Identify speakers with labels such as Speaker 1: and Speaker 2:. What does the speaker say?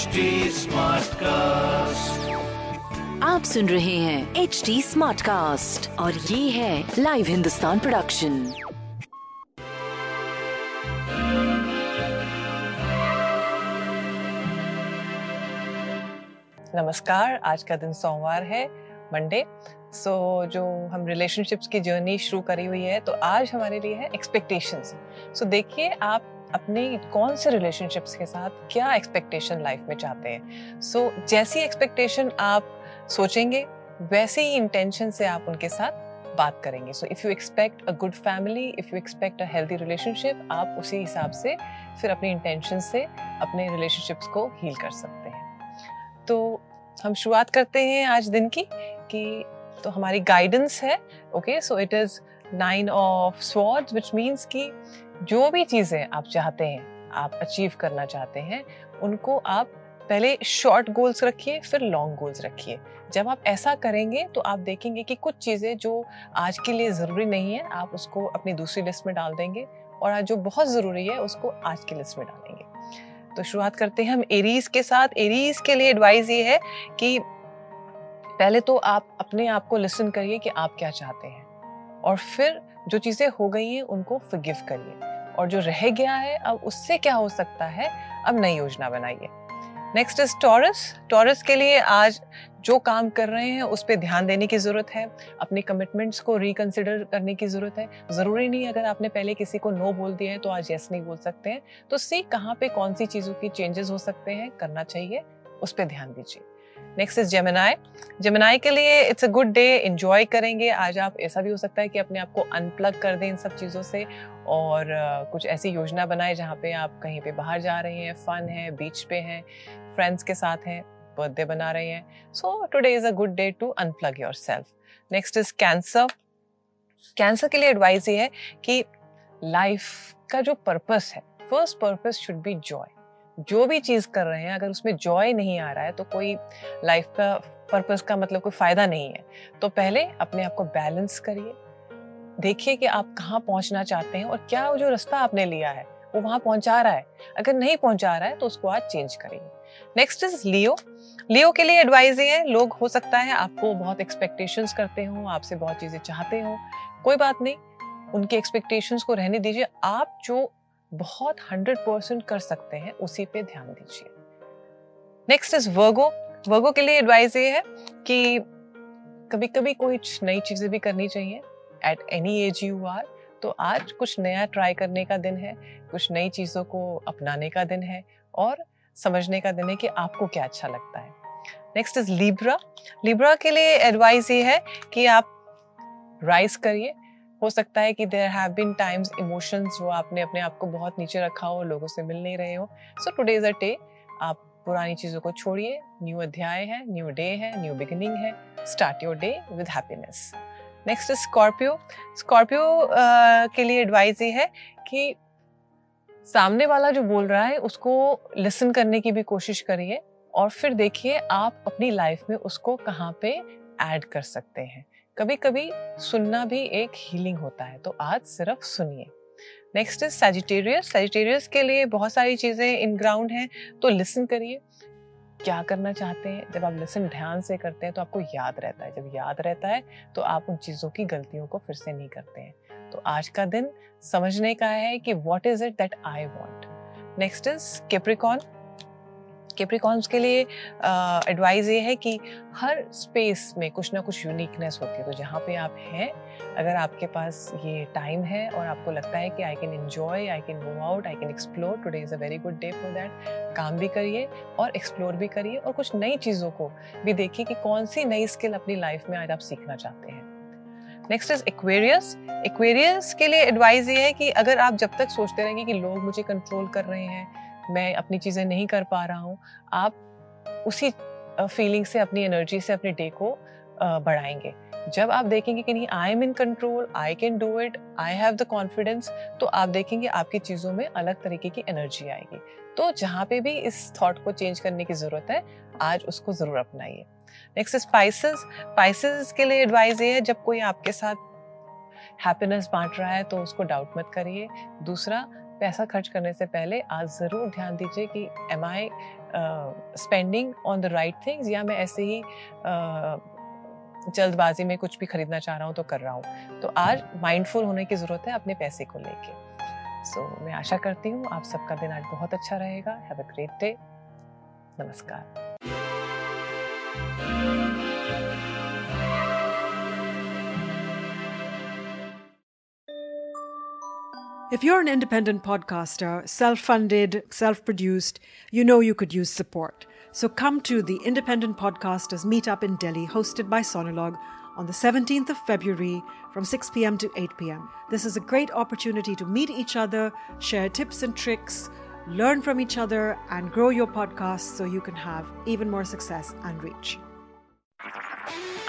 Speaker 1: HD Smartcast.
Speaker 2: आप सुन रहे हैं एच डी स्मार्ट कास्ट और ये है लाइव हिंदुस्तान प्रोडक्शन
Speaker 3: नमस्कार आज का दिन सोमवार है मंडे सो so, जो हम रिलेशनशिप्स की जर्नी शुरू करी हुई है तो आज हमारे लिए है एक्सपेक्टेशंस सो so, देखिए आप अपने कौन से रिलेशनशिप्स के साथ क्या एक्सपेक्टेशन लाइफ में चाहते हैं? सो so, जैसी एक्सपेक्टेशन आप सोचेंगे वैसे ही इंटेंशन से आप उनके साथ बात करेंगे। So if you expect a good family if you expect a healthy relationship आप उसी हिसाब से फिर अपनी इंटेंशन से अपने रिलेशनशिप्स को हील कर सकते हैं। तो हम शुरुआत करते हैं आज दिन की कि तो हमारी गाइडेंस है okay so it is nine of swords which means कि जो भी चीज़ें आप चाहते हैं, आप अचीव करना चाहते हैं, उनको आप पहले शॉर्ट गोल्स रखिए, फिर लॉन्ग गोल्स रखिए। जब आप ऐसा करेंगे तो आप देखेंगे कि कुछ चीज़ें जो आज के लिए ज़रूरी नहीं है, आप उसको अपनी दूसरी लिस्ट में डाल देंगे और आज जो बहुत ज़रूरी है, उसको आज की लिस्ट में डालेंगे। तो शुरुआत करते हैं हम एरीज के साथ। एरीज के लिए एडवाइस ये है कि पहले तो आप अपने आप को लिसन करिए कि आप क्या चाहते हैं और फिर जो चीज़ें हो गई हैं, उनको फॉरगिव करिए। और जो रह गया है, अब उससे क्या हो सकता है? अब नई योजना बनाइए। नेक्स्ट इज़ टॉरस टॉरस के लिए आज जो काम कर रहे हैं, उस पर ध्यान देने की ज़रूरत है। अपने कमिटमेंट्स को रिकन्सिडर करने की ज़रूरत है। ज़रूरी नहीं, अगर आपने पहले किसी को नो बोल दिया है तो आज यस नहीं बोल सकते हैं। तो सी कहाँ पे कौन सी चीज़ों की चेंजेस हो सकते हैं, करना चाहिए, उस पर ध्यान दीजिए। नेक्स्ट इज़ जेमिनाई जेमिनाई के लिए it's a good day enjoy करेंगे. आज आप ऐसा भी हो सकता है कि अपने आप को अनप्लग कर दें इन सब चीज़ों से और uh, कुछ ऐसी योजना बनाए जहाँ पे आप कहीं पे बाहर जा रहे हैं फन है बीच पे हैं फ्रेंड्स के साथ हैं बर्थडे बना रहे हैं. So today is a good day to unplug yourself next is Cancer Cancer के लिए एडवाइस ये है कि लाइफ का जो पर्पस है first purpose should be joy जो भी चीज़ कर रहे हैं, अगर उसमें जॉय नहीं आ रहा है तो कोई लाइफ का पर्पस का मतलब कोई फ़ायदा नहीं है। तो पहले अपने आप को बैलेंस करिए। देखिए कि आप कहाँ पहुँचना चाहते हैं और क्या जो रास्ता आपने लिया है, वो वहाँ पहुँचा रहा है। अगर नहीं पहुँचा रहा है तो उसको आज चेंज करिए। नेक्स्ट इज़ लियो लियो के लिए एडवाइस ये है, लोग हो सकता है आपको बहुत एक्सपेक्टेशंस करते हो, आपसे बहुत चीज़ें चाहते हो, कोई बात नहीं। उनके एक्सपेक्टेशंस को रहने दीजिए। आप जो बहुत हंड्रेड परसेंट कर सकते हैं, उसी पे ध्यान दीजिए। नेक्स्ट इज़ वर्गो वर्गो के लिए एडवाइस ये है कि कभी कभी कोई नई चीज़ें भी करनी चाहिए। At any age you are तो आज कुछ नया ट्राई करने का दिन है, कुछ नई चीज़ों को अपनाने का दिन है और समझने का दिन है कि आपको क्या अच्छा लगता है। नेक्स्ट इज़ लिब्रा लिब्रा के लिए एडवाइस ये है कि आप राइज करिए। हो सकता है कि there have been times emotions जो आपने अपने आप को बहुत नीचे रखा हो लोगों से मिल नहीं रहे हो। So today is a day आप पुरानी चीज़ों को छोड़िए। न्यू अध्याय है न्यू डे है न्यू बिगिनिंग है। Start your day with happiness next Scorpio Scorpio के लिए एडवाइस ये है कि सामने वाला जो बोल रहा है, उसको लिसन करने की भी कोशिश करिए और फिर देखिए आप अपनी लाइफ में उसको कहाँ पे ऐड कर सकते हैं। कभी कभी सुनना भी एक हीलिंग होता है तो आज सिर्फ़ सुनिए। नेक्स्ट इज़ सेजिटेरियस सेजिटेरियस के लिए बहुत सारी चीज़ें इन ग्राउंड हैं तो लिसन करिए। क्या करना चाहते हैं? जब आप लिसन ध्यान से करते हैं तो आपको याद रहता है। जब याद रहता है तो आप उन चीज़ों की गलतियों को फिर से नहीं करते हैं। तो आज का दिन समझने का है कि what is it that I want next is Capricorn Capricorns के लिए एडवाइस ये है कि हर स्पेस में कुछ ना कुछ यूनिकनेस होती है। तो जहाँ पे आप हैं, अगर आपके पास ये टाइम है और आपको लगता है कि I can enjoy I can go out I can explore today is a very good day for that काम भी करिए और एक्सप्लोर भी करिए और कुछ नई चीज़ों को भी देखिए कि कौन सी नई स्किल अपनी लाइफ में आज आप सीखना चाहते हैं। नेक्स्ट इज़ एक्वेरियस एक्वेरियस के लिए एडवाइस ये है कि अगर आप जब तक सोचते रहेंगे कि लोग मुझे कंट्रोल कर रहे हैं मैं अपनी चीज़ें नहीं कर पा रहा हूँ, आप उसी फीलिंग से, अपनी एनर्जी से, अपने डे को बढ़ाएँगे। जब आप देखेंगे कि नहीं I am in control I can do it I have the confidence तो आप देखेंगे आपकी चीज़ों में अलग तरीके की एनर्जी आएगी। तो जहाँ पे भी इस थॉट को चेंज करने की ज़रूरत है, आज उसको ज़रूर अपनाइए। नेक्स्ट इज़ स्पाइसेस स्पाइसेस के लिए एडवाइस ये है, जब कोई आपके साथ हैप्पीनेस बांट रहा है तो उसको डाउट मत करिए। दूसरा पैसा खर्च करने से पहले आज ज़रूर ध्यान दीजिए कि am I spending on the right things या मैं ऐसे ही uh, जल्दबाजी में कुछ भी खरीदना चाह रहा हूँ तो कर रहा हूँ। तो आज माइंडफुल होने की ज़रूरत है अपने पैसे को लेके। सो so, मैं आशा करती हूँ आप सबका दिन आज बहुत अच्छा रहेगा। हैव अ ग्रेट डे नमस्कार।
Speaker 4: If you're an independent podcaster, self funded, self produced, you know you could use support. So come to the Independent Podcasters Meetup in Delhi, hosted by Sonolog on the 17th of February from 6 p.m. to 8 p.m. This is a great opportunity to meet each other, share tips and tricks, learn from each other, and grow your podcast so you can have even more success and reach.